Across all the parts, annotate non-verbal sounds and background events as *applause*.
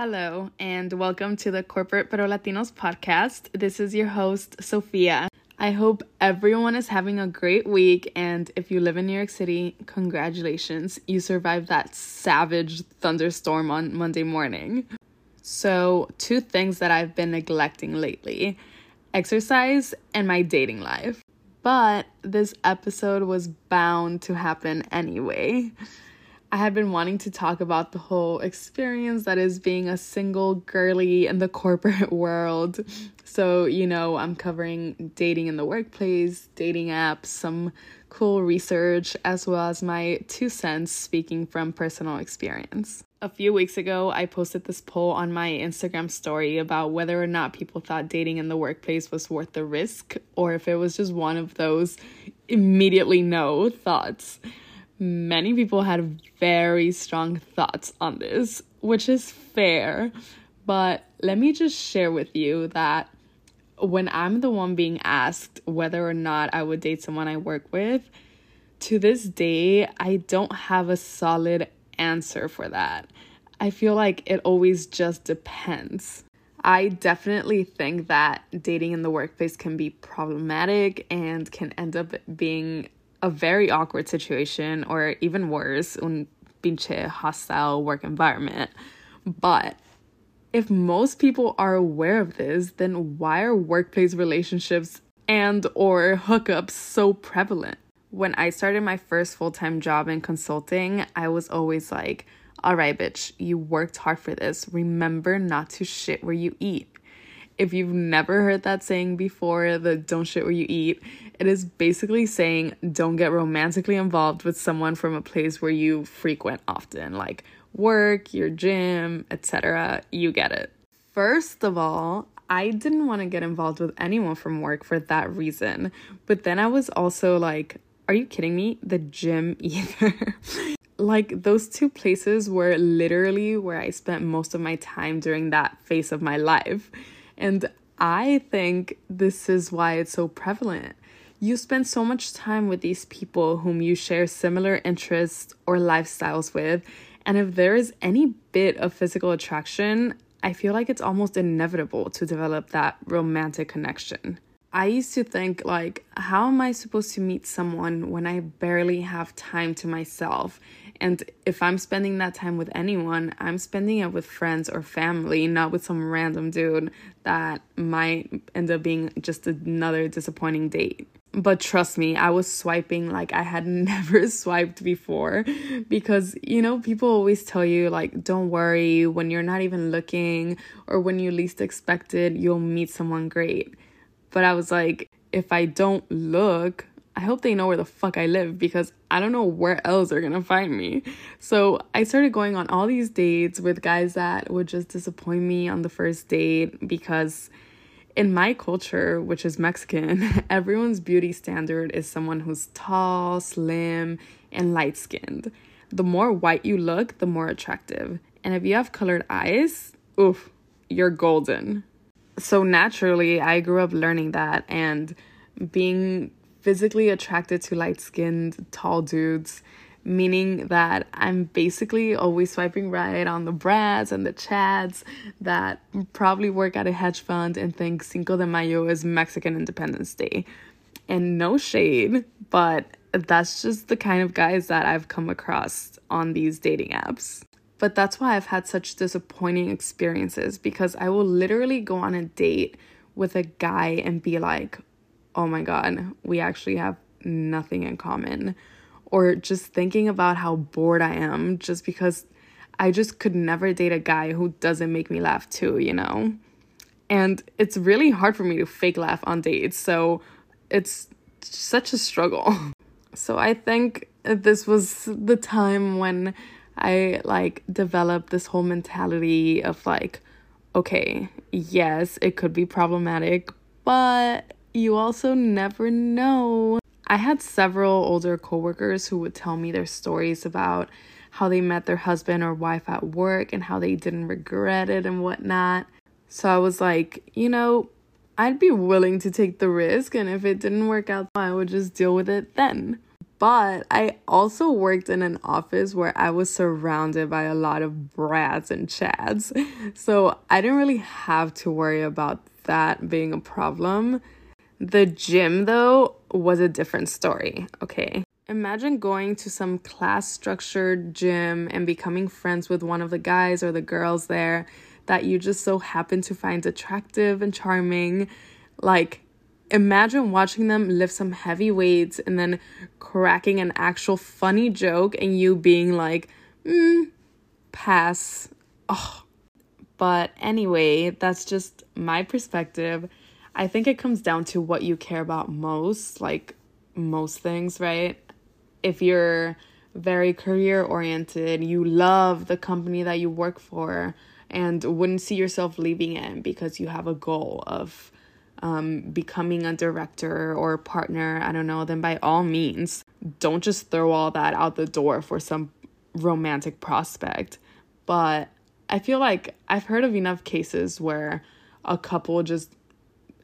Hello, and welcome to the Corporate Pero Latinos podcast. This is your host, Sophia. I hope everyone is having a great week, and if you live in New York City, congratulations. You survived that savage thunderstorm on Monday morning. So, two things that I've been neglecting lately exercise and my dating life. But this episode was bound to happen anyway. I had been wanting to talk about the whole experience that is being a single girly in the *laughs* corporate world. So, you know, I'm covering dating in the workplace, dating apps, some cool research, as well as my two cents speaking from personal experience. A few weeks ago, I posted this poll on my Instagram story about whether or not people thought dating in the workplace was worth the risk or if it was just one of those immediately no thoughts many people had very strong thoughts on this, which is fair. But let me just share with you that when I'm the one being asked whether or not I would date someone I work with, to this day, I don't have a solid answer for that. I feel like it always just depends. I definitely think that dating in the workplace can be problematic and can end up being a very awkward situation or even worse, un pinche hostile work environment. But if most people are aware of this, then why are workplace relationships and or hookups so prevalent? When I started my first full-time job in consulting, I was always like, "All right, bitch, you worked hard for this. Remember not to shit where you eat." If you've never heard that saying before, the don't shit where you eat, it is basically saying don't get romantically involved with someone from a place where you frequent often, like work, your gym, etc. You get it. First of all, I didn't want to get involved with anyone from work for that reason. But then I was also like, are you kidding me? The gym *laughs* either. like those two places were literally where I spent most of my time during that phase of my life. And I think this is why it's so prevalent you spend so much time with these people whom you share similar interests or lifestyles with. And if there is any bit of physical attraction, I feel like it's almost inevitable to develop that romantic connection. I used to think, like, how am I supposed to meet someone when I barely have time to myself? And if I'm spending that time with anyone, I'm spending it with friends or family, not with some random dude that might end up being just another disappointing date. But trust me, I was swiping like I had *laughs* never swiped before because, you know, people always tell you, like, don't worry, when you're not even looking or when you least expect it, you'll meet someone great. But I was like, if I don't look, I hope they know where the fuck I live because I don't know where else they're gonna find me. So I started going on all these dates with guys that would just disappoint me on the first date because in my culture, which is Mexican, *laughs* everyone's beauty standard is someone who's tall, slim, and light skinned. The more white you look, the more attractive. And if you have colored eyes, oof, you're golden. So naturally, I grew up learning that and being physically attracted to light skinned, tall dudes, meaning that I'm basically always swiping right on the Brads and the Chads that probably work at a hedge fund and think Cinco de Mayo is Mexican Independence Day. And no shade, but that's just the kind of guys that I've come across on these dating apps. But that's why I've had such disappointing experiences because I will literally go on a date with a guy and be like, oh my God, we actually have nothing in common. Or just thinking about how bored I am just because I just could never date a guy who doesn't make me laugh too, you know? And it's really hard for me to fake laugh on dates. So it's such a struggle. *laughs* So I think this was the time when I like developed this whole mentality of like, okay, yes, it could be problematic, but you also never know. I had several older coworkers who would tell me their stories about how they met their husband or wife at work and how they didn't regret it and whatnot. So I was like, you know, I'd be willing to take the risk, and if it didn't work out, I would just deal with it then. But I also worked in an office where I was surrounded by a lot of brats and chads. *laughs* So I didn't really have to worry about that being a problem. The gym, though, was a different story, okay? Imagine going to some class structured gym and becoming friends with one of the guys or the girls there that you just so happen to find attractive and charming. Like, imagine watching them lift some heavy weights and then cracking an actual funny joke and you being like, mm, pass. Oh. But anyway, that's just my perspective. I think it comes down to what you care about most, like most things, right? If you're very career oriented, you love the company that you work for, and wouldn't see yourself leaving it because you have a goal of um, becoming a director or partner, I don't know, then by all means, don't just throw all that out the door for some romantic prospect. But I feel like I've heard of enough cases where a couple just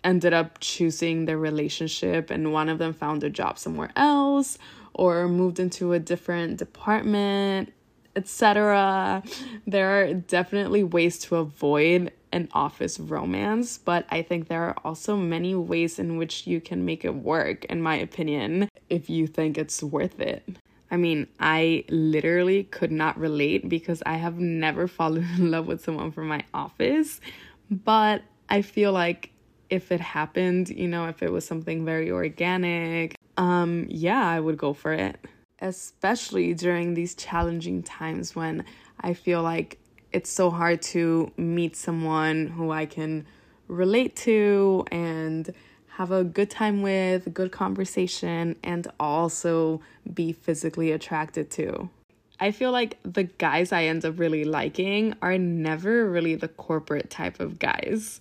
ended up choosing their relationship and one of them found a job somewhere else or moved into a different department, etc. There are definitely ways to avoid an office romance, but I think there are also many ways in which you can make it work, in my opinion, if you think it's worth it. I mean, I literally could not relate because I have never *laughs* fallen in love with someone from my office, but I feel like if it happened, you know, if it was something very organic, um yeah, I would go for it. Especially during these challenging times when I feel like it's so hard to meet someone who I can relate to and have a good time with, good conversation, and also be physically attracted to. I feel like the guys I end up really liking are never really the corporate type of guys.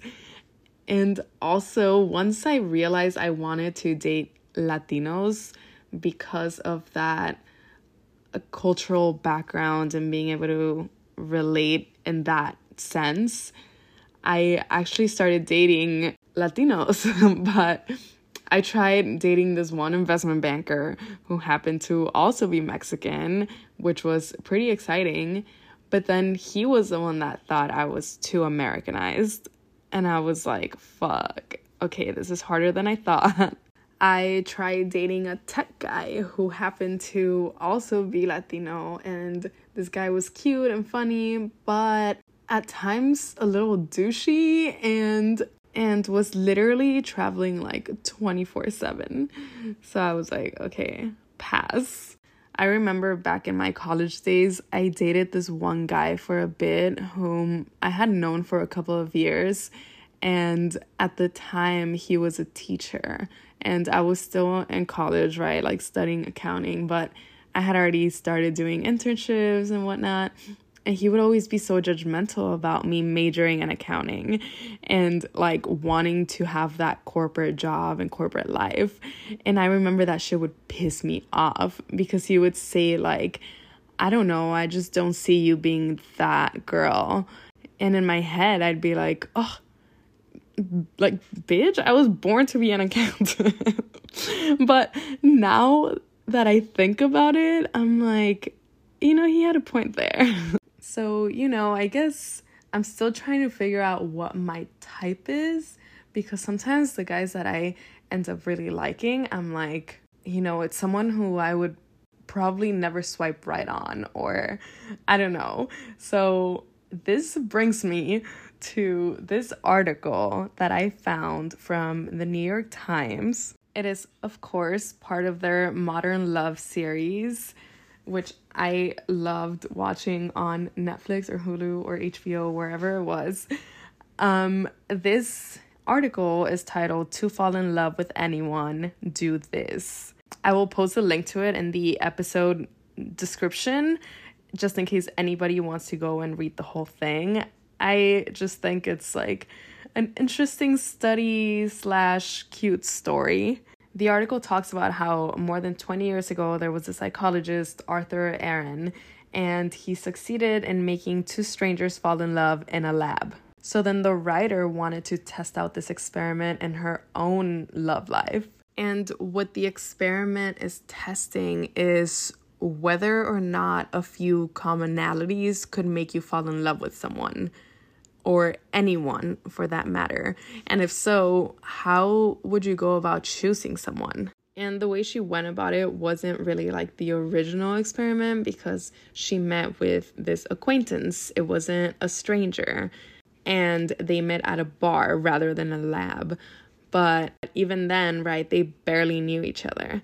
And also, once I realized I wanted to date Latinos because of that cultural background and being able to relate in that sense, I actually started dating Latinos, *laughs* but I tried dating this one investment banker who happened to also be Mexican, which was pretty exciting. But then he was the one that thought I was too Americanized. And I was like, fuck, okay, this is harder than I thought. *laughs* I tried dating a tech guy who happened to also be Latino, and this guy was cute and funny, but at times a little douchey and and was literally traveling like 24/7. So I was like, okay, pass. I remember back in my college days, I dated this one guy for a bit whom I had known for a couple of years. And at the time, he was a teacher. And I was still in college, right? Like studying accounting, but I had already started doing internships and whatnot and he would always be so judgmental about me majoring in accounting and like wanting to have that corporate job and corporate life. And I remember that shit would piss me off because he would say, like, I don't know, I just don't see you being that girl. And in my head, I'd be like, oh, like, bitch, I was born to be an accountant. *laughs* but now that I think about it, I'm like, you know, he had a point there. *laughs* So, you know, I guess I'm still trying to figure out what my type is because sometimes the guys that I end up really liking, I'm like, you know, it's someone who I would probably never swipe right on, or I don't know. So, this brings me to this article that I found from the New York Times. It is, of course, part of their Modern Love series which I loved watching on Netflix or Hulu or HBO, wherever it was. Um, this article is titled To Fall in Love with Anyone, Do This. I will post a link to it in the episode description just in case anybody wants to go and read the whole thing. I just think it's like an interesting study slash cute story. The article talks about how more than 20 years ago there was a psychologist, Arthur Aron, and he succeeded in making two strangers fall in love in a lab. So then the writer wanted to test out this experiment in her own love life. And what the experiment is testing is whether or not a few commonalities could make you fall in love with someone or anyone for that matter. And if so, how would you go about choosing someone? And the way she went about it wasn't really like the original experiment because she met with this acquaintance. It wasn't a stranger. And they met at a bar rather than a lab. But even then, right, they barely knew each other.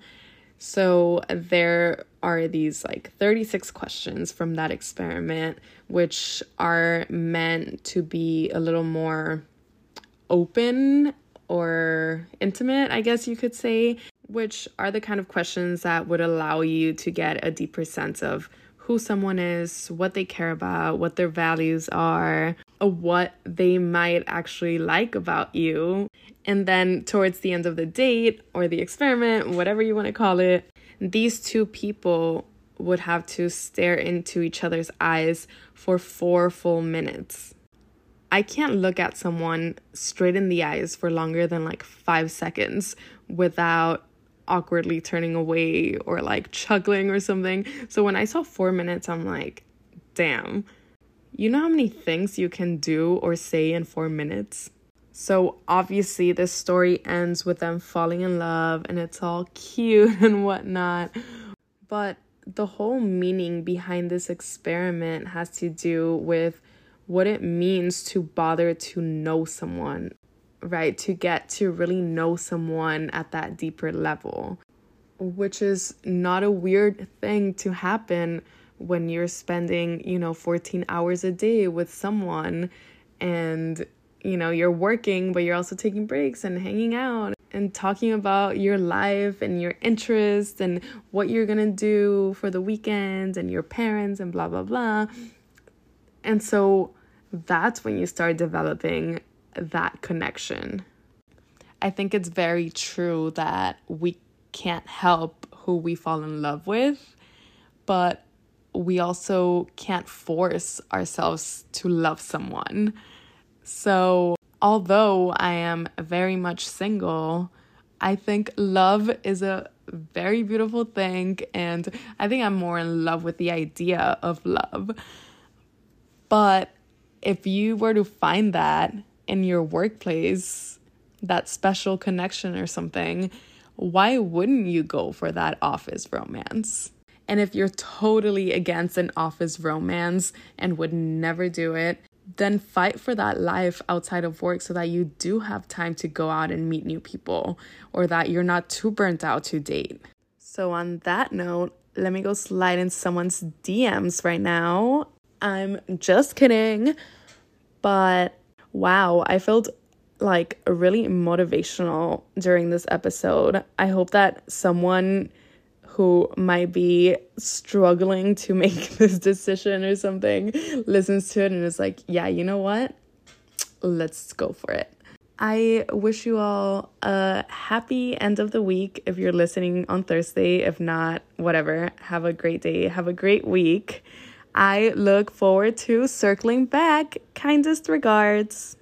So there are these like 36 questions from that experiment, which are meant to be a little more open or intimate, I guess you could say, which are the kind of questions that would allow you to get a deeper sense of who someone is, what they care about, what their values are, what they might actually like about you. And then towards the end of the date or the experiment, whatever you want to call it, these two people would have to stare into each other's eyes for four full minutes. I can't look at someone straight in the eyes for longer than like five seconds without awkwardly turning away or like chuckling or something. So when I saw four minutes, I'm like, damn. You know how many things you can do or say in four minutes? So obviously, this story ends with them falling in love and it's all cute *laughs* and whatnot. But the whole meaning behind this experiment has to do with what it means to bother to know someone right? To get to really know someone at that deeper level, which is not a weird thing to happen when you're spending, you know, 14 hours a day with someone and, you know, you're working, but you're also taking breaks and hanging out and talking about your life and your interests and what you're gonna do for the weekend and your parents and blah, blah, blah. And so that's when you start developing that connection. I think it's very true that we can't help who we fall in love with, but we also can't force ourselves to love someone. So, although I am very much single, I think love is a very beautiful thing, and I think I'm more in love with the idea of love. But if you were to find that in your workplace, that special connection or something, why wouldn't you go for that office romance? And if you're totally against an office romance and would never do it, then fight for that life outside of work so that you do have time to go out and meet new people or that you're not too burnt out to date. So, on that note, let me go slide in someone's DMs right now. I'm just kidding, but wow, I felt like really motivational during this episode. I hope that someone who might be struggling to make *laughs* this decision or something listens to it and is like, yeah, you know what? Let's go for it. I wish you all a happy end of the week if you're listening on Thursday. If not, whatever. Have a great day. Have a great week. I look forward to circling back. Kindest regards.